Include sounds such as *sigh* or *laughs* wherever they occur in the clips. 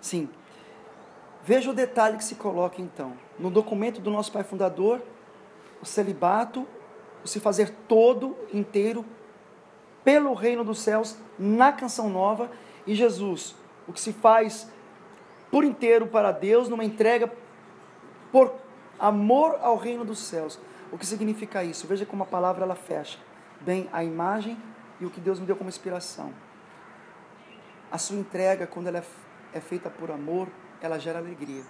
Sim. Veja o detalhe que se coloca então. No documento do nosso pai fundador, o celibato, o se fazer todo inteiro pelo reino dos céus na canção nova e Jesus, o que se faz por inteiro para Deus numa entrega por amor ao reino dos céus. O que significa isso? Veja como a palavra ela fecha bem a imagem e o que Deus me deu como inspiração. A sua entrega, quando ela é, é feita por amor, ela gera alegria.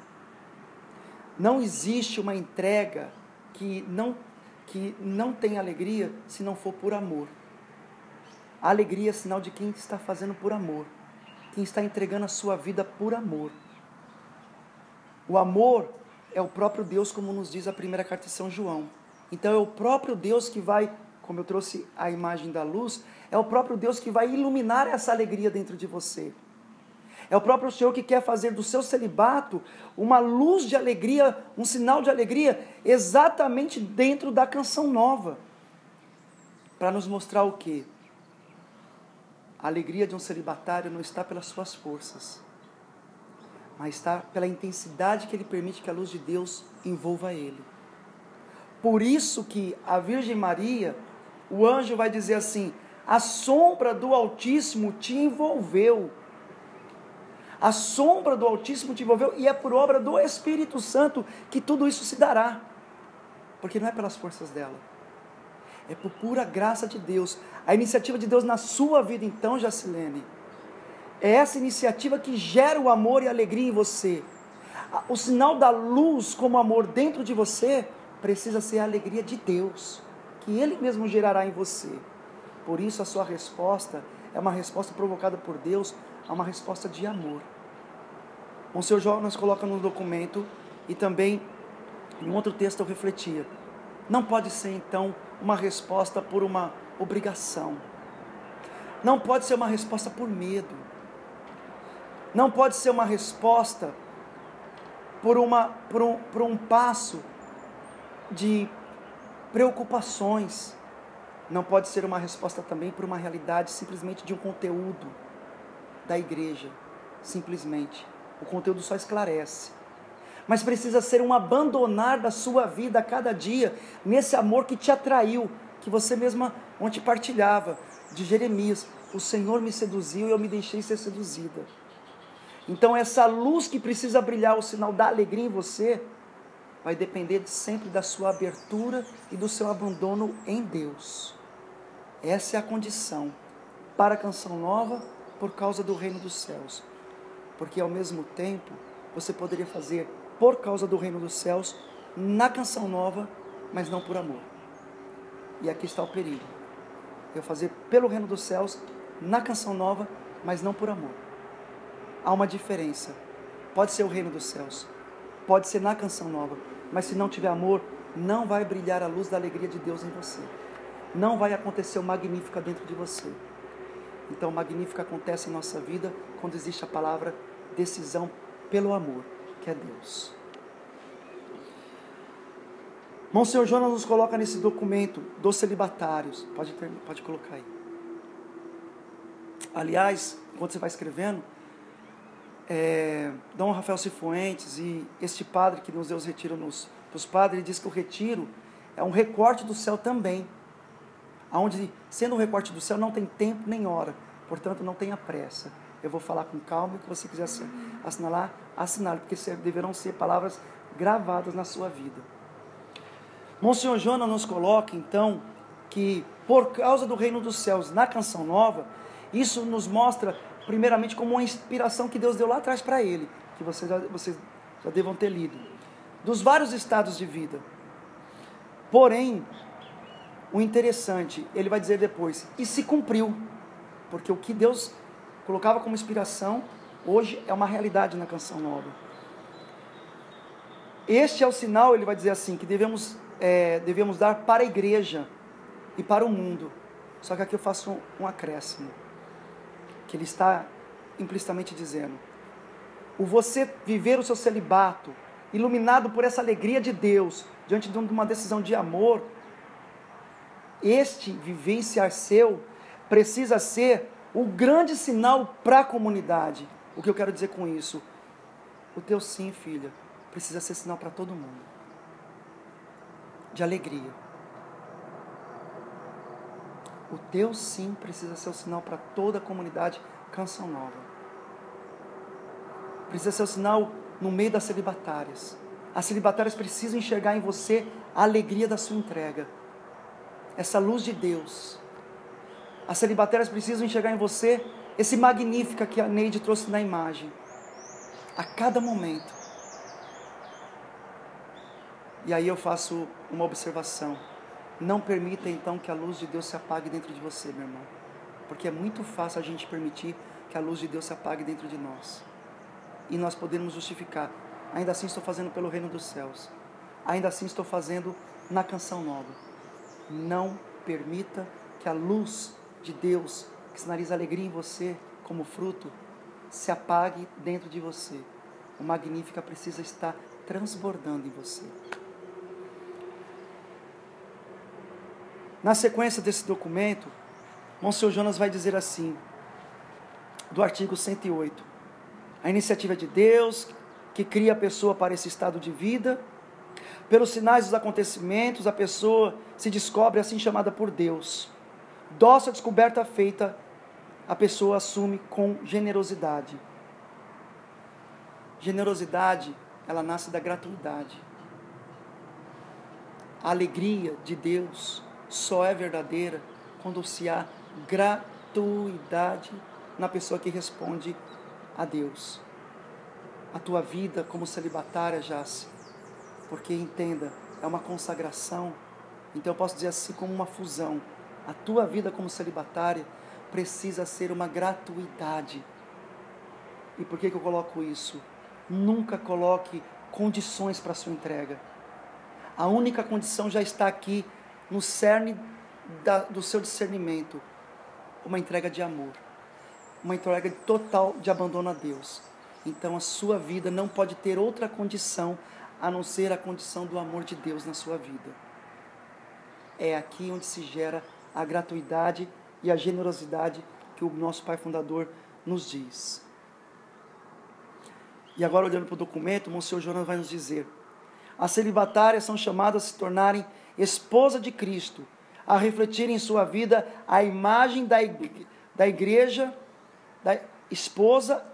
Não existe uma entrega que não, que não tem alegria se não for por amor. A alegria é sinal de quem está fazendo por amor, quem está entregando a sua vida por amor. O amor é o próprio Deus, como nos diz a primeira carta de São João. Então é o próprio Deus que vai, como eu trouxe a imagem da luz, é o próprio Deus que vai iluminar essa alegria dentro de você. É o próprio Senhor que quer fazer do seu celibato uma luz de alegria, um sinal de alegria, exatamente dentro da canção nova. Para nos mostrar o que? A alegria de um celibatário não está pelas suas forças, mas está pela intensidade que ele permite que a luz de Deus envolva ele. Por isso que a Virgem Maria, o anjo vai dizer assim: a sombra do Altíssimo te envolveu. A sombra do Altíssimo te envolveu e é por obra do Espírito Santo que tudo isso se dará. Porque não é pelas forças dela. É por pura graça de Deus. A iniciativa de Deus na sua vida, então, Jacilene, é essa iniciativa que gera o amor e a alegria em você. O sinal da luz como amor dentro de você precisa ser a alegria de Deus, que Ele mesmo gerará em você. Por isso, a sua resposta é uma resposta provocada por Deus, é uma resposta de amor. O Jó nos coloca no documento e também em outro texto eu refletia. Não pode ser então uma resposta por uma obrigação. Não pode ser uma resposta por medo. Não pode ser uma resposta por, uma, por, um, por um passo de preocupações. Não pode ser uma resposta também por uma realidade simplesmente de um conteúdo da igreja. Simplesmente. O conteúdo só esclarece. Mas precisa ser um abandonar da sua vida a cada dia, nesse amor que te atraiu, que você mesma ontem partilhava, de Jeremias. O Senhor me seduziu e eu me deixei ser seduzida. Então, essa luz que precisa brilhar, o sinal da alegria em você, vai depender sempre da sua abertura e do seu abandono em Deus. Essa é a condição para a canção nova por causa do reino dos céus. Porque ao mesmo tempo, você poderia fazer por causa do reino dos céus na canção nova, mas não por amor. E aqui está o perigo. Eu fazer pelo reino dos céus na canção nova, mas não por amor há uma diferença. Pode ser o reino dos céus, pode ser na canção nova, mas se não tiver amor, não vai brilhar a luz da alegria de Deus em você. Não vai acontecer o magnífico dentro de você. Então, magnífico acontece em nossa vida quando existe a palavra decisão pelo amor, que é Deus. Monsenhor Jonas nos coloca nesse documento dos celibatários. Pode, ter, pode colocar aí. Aliás, quando você vai escrevendo, é, Dom Rafael Cifuentes e este padre que nos deu os retiros nos, os padres, ele diz que o retiro é um recorte do céu também. Onde, sendo um recorte do céu, não tem tempo nem hora. Portanto, não tenha pressa. Eu vou falar com calma e o que você quiser assinalar, assinale, porque deverão ser palavras gravadas na sua vida. Monsenhor Jonas nos coloca, então, que por causa do reino dos céus na canção nova, isso nos mostra primeiramente como uma inspiração que Deus deu lá atrás para ele, que vocês já, vocês já devam ter lido, dos vários estados de vida. Porém, o interessante, ele vai dizer depois, e se cumpriu, porque o que Deus colocava como inspiração, hoje é uma realidade na canção nova. Este é o sinal, ele vai dizer assim, que devemos, é, devemos dar para a igreja e para o mundo. Só que aqui eu faço um, um acréscimo que ele está implicitamente dizendo. O você viver o seu celibato, iluminado por essa alegria de Deus, diante de uma decisão de amor, este vivenciar seu precisa ser o grande sinal para a comunidade. O que eu quero dizer com isso? O teu sim, filha, precisa ser sinal para todo mundo. De alegria. O teu sim precisa ser o sinal para toda a comunidade Canção Nova. Precisa ser o sinal no meio das celibatárias. As celibatárias precisam enxergar em você a alegria da sua entrega. Essa luz de Deus. As celibatárias precisam enxergar em você esse magnífica que a Neide trouxe na imagem. A cada momento. E aí eu faço uma observação. Não permita então que a luz de Deus se apague dentro de você, meu irmão. Porque é muito fácil a gente permitir que a luz de Deus se apague dentro de nós. E nós podemos justificar. Ainda assim estou fazendo pelo reino dos céus. Ainda assim estou fazendo na canção nova. Não permita que a luz de Deus, que sinaliza alegria em você como fruto, se apague dentro de você. O Magnífica precisa estar transbordando em você. Na sequência desse documento, Monsenhor Jonas vai dizer assim, do artigo 108. A iniciativa de Deus, que cria a pessoa para esse estado de vida. Pelos sinais dos acontecimentos, a pessoa se descobre assim chamada por Deus. Doce descoberta feita, a pessoa assume com generosidade. Generosidade, ela nasce da gratuidade. A alegria de Deus só é verdadeira quando se há gratuidade na pessoa que responde a Deus. A tua vida como celibatária, Jace, porque entenda, é uma consagração. Então eu posso dizer assim como uma fusão. A tua vida como celibatária precisa ser uma gratuidade. E por que, que eu coloco isso? Nunca coloque condições para sua entrega. A única condição já está aqui no cerne da, do seu discernimento uma entrega de amor, uma entrega total de abandono a Deus. Então a sua vida não pode ter outra condição a não ser a condição do amor de Deus na sua vida. É aqui onde se gera a gratuidade e a generosidade que o nosso Pai Fundador nos diz. E agora, olhando para o documento, o Monsenhor Jonas vai nos dizer: as celibatárias são chamadas a se tornarem esposa de Cristo, a refletir em sua vida a imagem da, da igreja, da esposa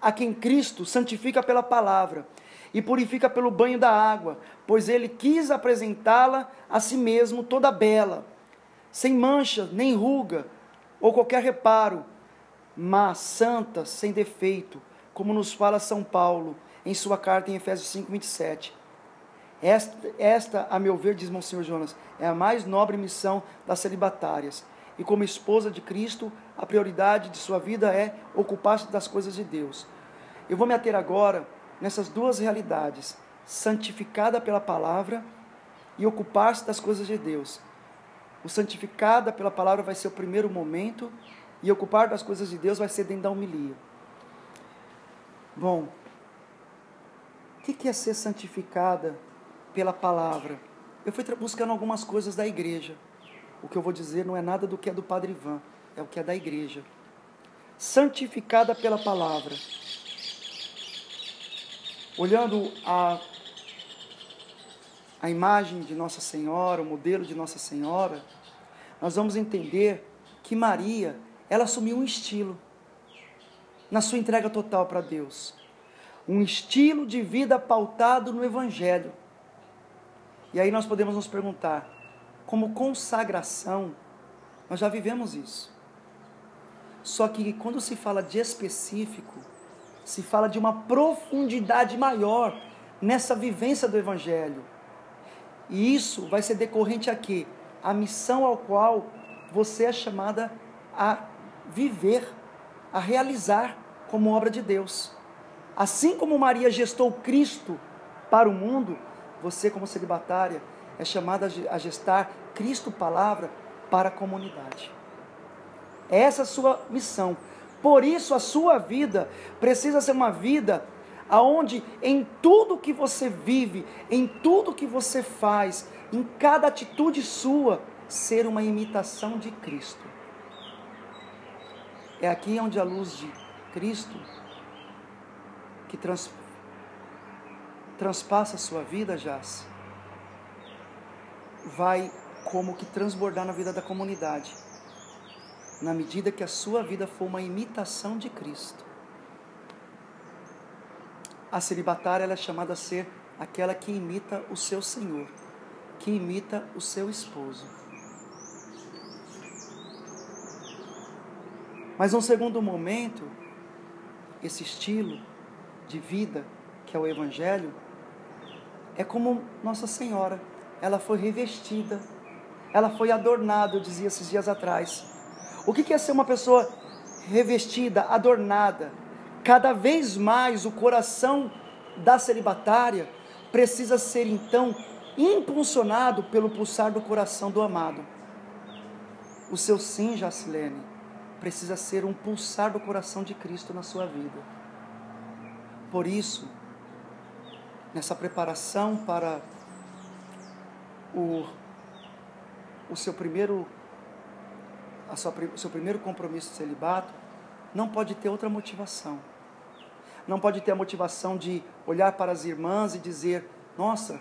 a quem Cristo santifica pela palavra e purifica pelo banho da água, pois ele quis apresentá-la a si mesmo toda bela, sem mancha, nem ruga ou qualquer reparo, mas santa, sem defeito, como nos fala São Paulo em sua carta em Efésios 5, 27. Esta, esta, a meu ver, diz Monsenhor Jonas, é a mais nobre missão das celibatárias. E como esposa de Cristo, a prioridade de sua vida é ocupar-se das coisas de Deus. Eu vou me ater agora nessas duas realidades: santificada pela palavra e ocupar-se das coisas de Deus. O santificada pela palavra vai ser o primeiro momento e ocupar das coisas de Deus vai ser dentro da homilia. Bom, o que é ser santificada pela palavra. Eu fui buscando algumas coisas da igreja. O que eu vou dizer não é nada do que é do Padre Ivan, é o que é da igreja. Santificada pela palavra. Olhando a, a imagem de Nossa Senhora, o modelo de Nossa Senhora, nós vamos entender que Maria, ela assumiu um estilo na sua entrega total para Deus. Um estilo de vida pautado no Evangelho. E aí nós podemos nos perguntar, como consagração, nós já vivemos isso. Só que quando se fala de específico, se fala de uma profundidade maior nessa vivência do Evangelho. E isso vai ser decorrente a quê? A missão ao qual você é chamada a viver, a realizar como obra de Deus. Assim como Maria gestou Cristo para o mundo, você, como celibatária, é chamada a gestar Cristo Palavra para a comunidade. Essa é a sua missão. Por isso, a sua vida precisa ser uma vida aonde em tudo que você vive, em tudo que você faz, em cada atitude sua, ser uma imitação de Cristo. É aqui onde a luz de Cristo, que trans, transpassa a sua vida, Jaz, vai como que transbordar na vida da comunidade, na medida que a sua vida for uma imitação de Cristo. A celibatária é chamada a ser aquela que imita o seu Senhor, que imita o seu esposo. Mas num segundo momento, esse estilo de vida, que é o Evangelho, é como Nossa Senhora. Ela foi revestida, ela foi adornada, eu dizia esses dias atrás. O que é ser uma pessoa revestida, adornada? Cada vez mais o coração da celibatária precisa ser então impulsionado pelo pulsar do coração do amado. O seu sim, Jacilene, precisa ser um pulsar do coração de Cristo na sua vida. Por isso, nessa preparação para o, o seu primeiro a sua, seu primeiro compromisso de celibato, não pode ter outra motivação. Não pode ter a motivação de olhar para as irmãs e dizer: Nossa,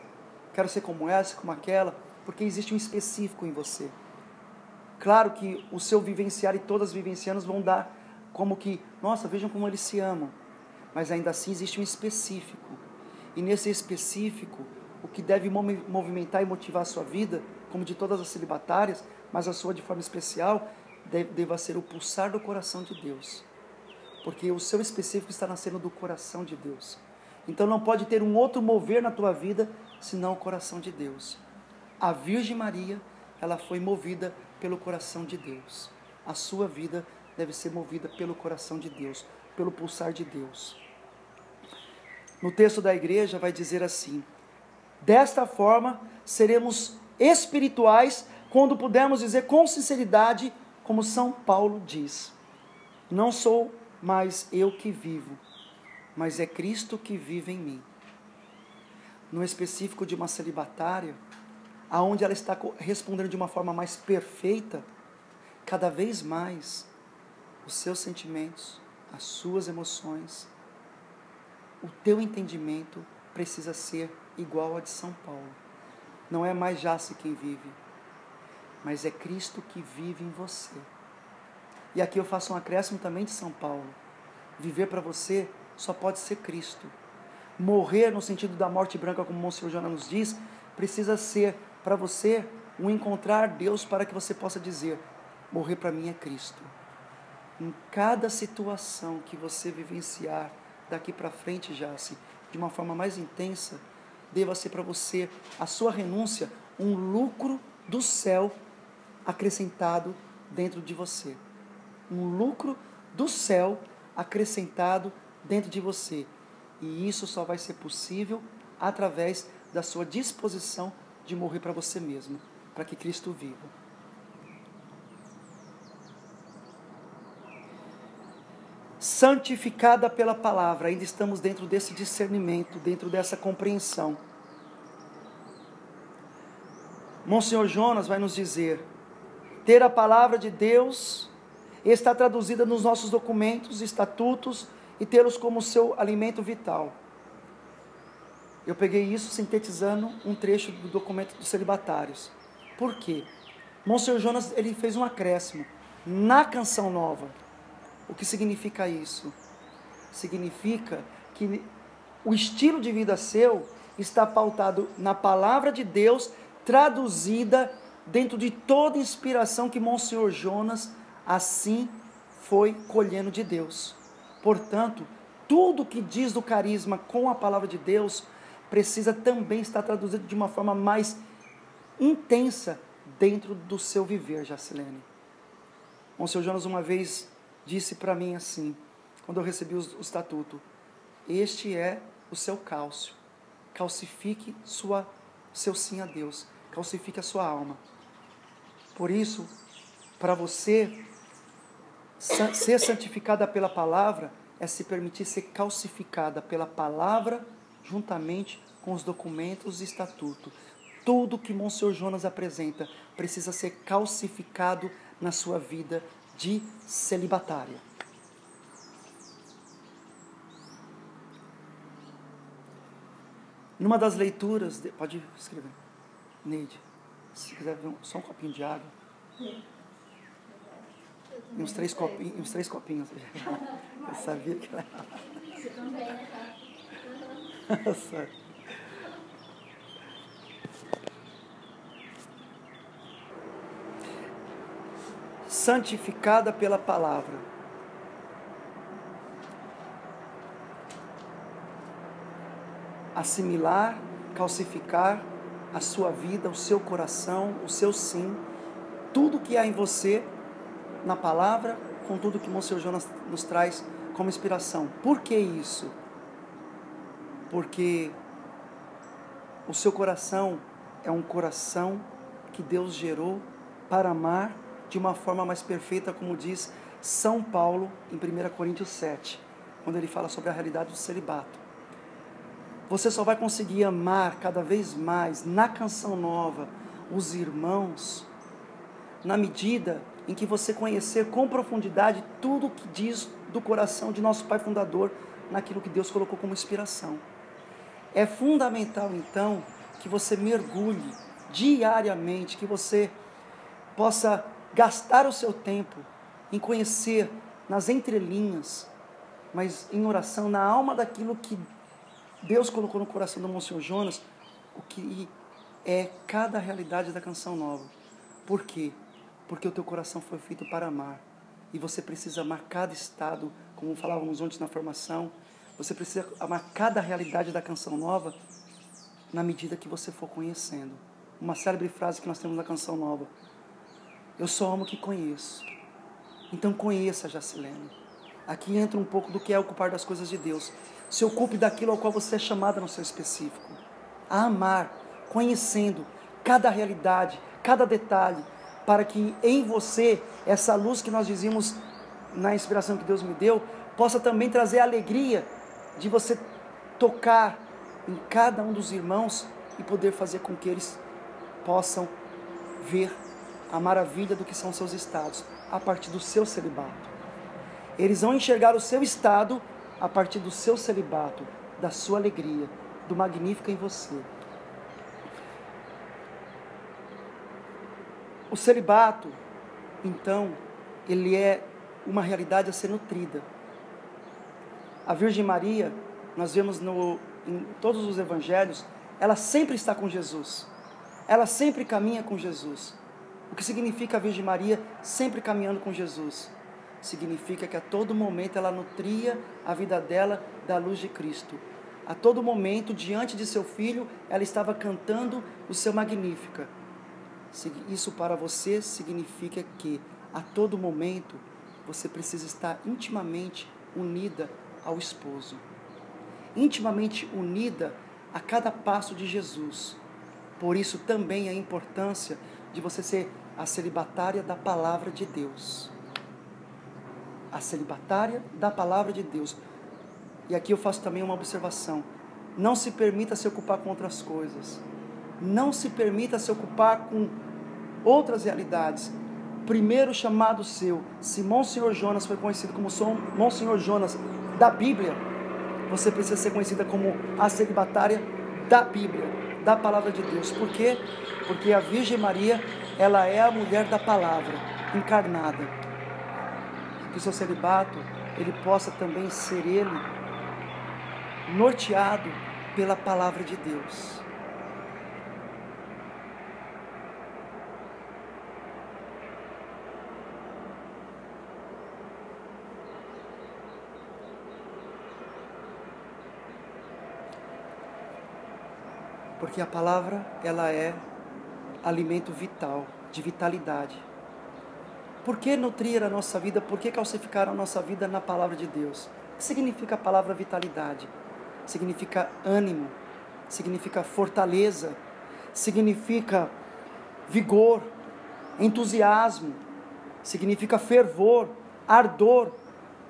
quero ser como essa, como aquela, porque existe um específico em você. Claro que o seu vivenciar e todas as vivencianas vão dar como que, nossa, vejam como eles se amam. Mas ainda assim existe um específico. E nesse específico, o que deve movimentar e motivar a sua vida, como de todas as celibatárias, mas a sua de forma especial, deva ser o pulsar do coração de Deus. Porque o seu específico está nascendo do coração de Deus. Então não pode ter um outro mover na tua vida senão o coração de Deus. A Virgem Maria, ela foi movida pelo coração de Deus. A sua vida deve ser movida pelo coração de Deus, pelo pulsar de Deus. No texto da igreja vai dizer assim: Desta forma seremos espirituais quando pudermos dizer com sinceridade, como São Paulo diz: Não sou mais eu que vivo, mas é Cristo que vive em mim. No específico de uma celibatária, aonde ela está respondendo de uma forma mais perfeita, cada vez mais os seus sentimentos, as suas emoções, o teu entendimento precisa ser igual ao de São Paulo. Não é mais Jace quem vive, mas é Cristo que vive em você. E aqui eu faço um acréscimo também de São Paulo. Viver para você só pode ser Cristo. Morrer no sentido da morte branca, como Monsenhor Jonas nos diz, precisa ser para você um encontrar Deus para que você possa dizer: morrer para mim é Cristo. Em cada situação que você vivenciar daqui para frente, Jace, de uma forma mais intensa, deva ser para você a sua renúncia um lucro do céu acrescentado dentro de você. Um lucro do céu acrescentado dentro de você. E isso só vai ser possível através da sua disposição de morrer para você mesmo, para que Cristo viva. Santificada pela palavra, ainda estamos dentro desse discernimento, dentro dessa compreensão. Monsenhor Jonas vai nos dizer: ter a palavra de Deus está traduzida nos nossos documentos, estatutos e tê-los como seu alimento vital. Eu peguei isso sintetizando um trecho do documento dos celibatários. Por quê? Monsenhor Jonas ele fez um acréscimo na canção nova. O que significa isso? Significa que o estilo de vida seu está pautado na palavra de Deus traduzida dentro de toda inspiração que Monsenhor Jonas assim foi colhendo de Deus. Portanto, tudo que diz do carisma com a palavra de Deus precisa também estar traduzido de uma forma mais intensa dentro do seu viver, Jacilene. O Senhor Jonas uma vez disse para mim assim, quando eu recebi o, o estatuto: Este é o seu cálcio. Calcifique sua, seu sim a Deus. Calcifique a sua alma. Por isso, para você ser santificada pela palavra é se permitir ser calcificada pela palavra juntamente com os documentos e estatuto. Tudo que Monsenhor Jonas apresenta precisa ser calcificado na sua vida de celibatária. Numa das leituras, pode escrever, Neide, se quiser ver só um copinho de água. E uns três copinhos, uns três copinhos. *laughs* Eu sabia que era. Você também, né? *laughs* Santificada pela palavra. assimilar, calcificar a sua vida, o seu coração, o seu sim, tudo que há em você na palavra, com tudo que Monsenhor Jonas nos traz como inspiração. Por que isso? Porque o seu coração é um coração que Deus gerou para amar de uma forma mais perfeita, como diz São Paulo em 1 Coríntios 7, quando ele fala sobre a realidade do celibato. Você só vai conseguir amar cada vez mais na canção nova os irmãos na medida em que você conhecer com profundidade tudo o que diz do coração de nosso Pai Fundador naquilo que Deus colocou como inspiração. É fundamental então que você mergulhe diariamente, que você possa gastar o seu tempo em conhecer nas entrelinhas, mas em oração, na alma daquilo que Deus colocou no coração do Monsenhor Jonas o que é cada realidade da canção nova. Por quê? Porque o teu coração foi feito para amar. E você precisa amar cada estado, como falávamos ontem na formação. Você precisa amar cada realidade da canção nova na medida que você for conhecendo. Uma célebre frase que nós temos na canção nova. Eu só amo o que conheço. Então conheça, Jacilene. Aqui entra um pouco do que é ocupar das coisas de Deus. Se ocupe daquilo ao qual você é chamada no seu específico. A amar, conhecendo cada realidade, cada detalhe, para que em você, essa luz que nós dizíamos na inspiração que Deus me deu, possa também trazer a alegria de você tocar em cada um dos irmãos e poder fazer com que eles possam ver a maravilha do que são seus estados a partir do seu celibato. Eles vão enxergar o seu estado a partir do seu celibato, da sua alegria, do magnífico em você. O celibato, então, ele é uma realidade a ser nutrida. A Virgem Maria, nós vemos no, em todos os evangelhos, ela sempre está com Jesus. Ela sempre caminha com Jesus. O que significa a Virgem Maria sempre caminhando com Jesus? significa que a todo momento ela nutria a vida dela da luz de Cristo. A todo momento, diante de seu filho, ela estava cantando o seu Magnífica. Isso para você significa que a todo momento você precisa estar intimamente unida ao esposo, intimamente unida a cada passo de Jesus. Por isso também a importância de você ser a celibatária da palavra de Deus a celibatária da palavra de Deus. E aqui eu faço também uma observação. Não se permita se ocupar com outras coisas. Não se permita se ocupar com outras realidades. Primeiro chamado seu, se Monsenhor Jonas foi conhecido como Monsenhor Jonas da Bíblia, você precisa ser conhecida como a celibatária da Bíblia, da palavra de Deus. Por quê? Porque a Virgem Maria, ela é a mulher da palavra encarnada que o seu celibato ele possa também ser ele norteado pela palavra de Deus. Porque a palavra ela é alimento vital, de vitalidade. Por que nutrir a nossa vida? Por que calcificar a nossa vida na palavra de Deus? O que significa a palavra vitalidade? Significa ânimo, significa fortaleza, significa vigor, entusiasmo, significa fervor, ardor.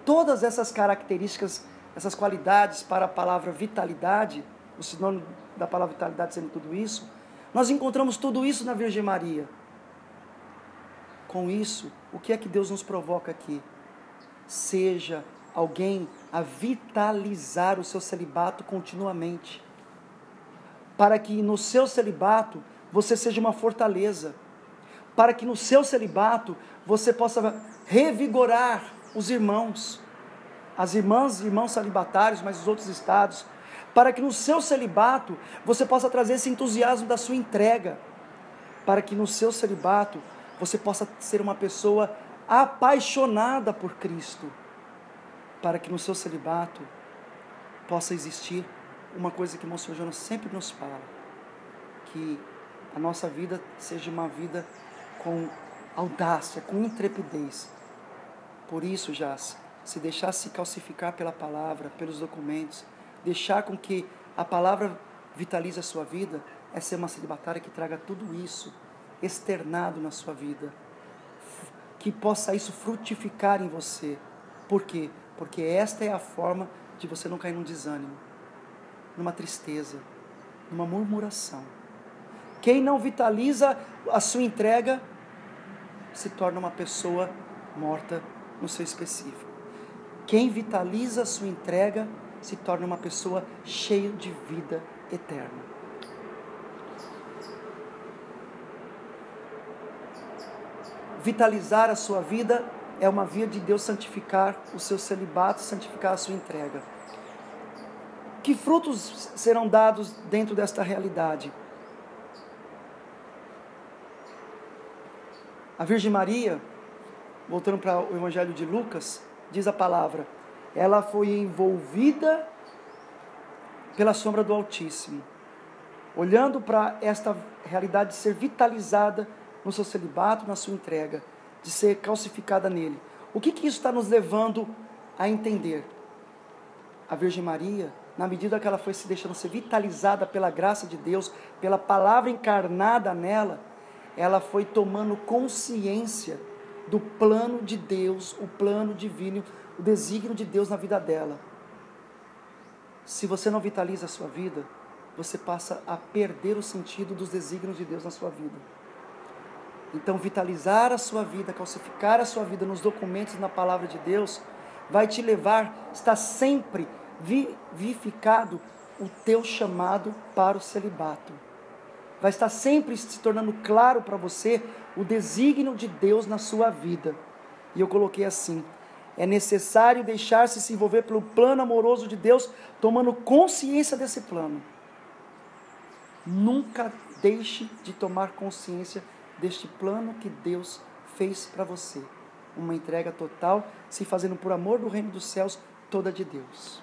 Todas essas características, essas qualidades para a palavra vitalidade, o sinônimo da palavra vitalidade sendo tudo isso, nós encontramos tudo isso na Virgem Maria. Com isso, o que é que Deus nos provoca aqui? Seja alguém a vitalizar o seu celibato continuamente. para que no seu celibato você seja uma fortaleza, para que no seu celibato você possa revigorar os irmãos, as irmãs e irmãos celibatários, mas os outros estados, para que no seu celibato você possa trazer esse entusiasmo da sua entrega, para que no seu celibato você possa ser uma pessoa apaixonada por Cristo, para que no seu celibato possa existir uma coisa que o Monsenhor Jonas sempre nos fala, que a nossa vida seja uma vida com audácia, com intrepidez. Por isso, Jás, se deixar se calcificar pela palavra, pelos documentos, deixar com que a palavra vitalize a sua vida, é ser uma celibatária que traga tudo isso externado na sua vida. Que possa isso frutificar em você. Por quê? Porque esta é a forma de você não cair num desânimo, numa tristeza, numa murmuração. Quem não vitaliza a sua entrega se torna uma pessoa morta no seu específico. Quem vitaliza a sua entrega se torna uma pessoa cheia de vida eterna. Vitalizar a sua vida é uma via de Deus santificar o seu celibato, santificar a sua entrega. Que frutos serão dados dentro desta realidade? A Virgem Maria, voltando para o Evangelho de Lucas, diz a palavra, ela foi envolvida pela sombra do Altíssimo. Olhando para esta realidade de ser vitalizada no seu celibato, na sua entrega, de ser calcificada nele. O que, que isso está nos levando a entender? A Virgem Maria, na medida que ela foi se deixando ser vitalizada pela graça de Deus, pela palavra encarnada nela, ela foi tomando consciência do plano de Deus, o plano divino, o desígnio de Deus na vida dela. Se você não vitaliza a sua vida, você passa a perder o sentido dos desígnios de Deus na sua vida. Então, vitalizar a sua vida, calcificar a sua vida nos documentos na palavra de Deus, vai te levar, está sempre vivificado o teu chamado para o celibato vai estar sempre se tornando claro para você o desígnio de Deus na sua vida. E eu coloquei assim: é necessário deixar-se se envolver pelo plano amoroso de Deus, tomando consciência desse plano. Nunca deixe de tomar consciência deste plano que Deus fez para você. Uma entrega total, se fazendo por amor do reino dos céus, toda de Deus.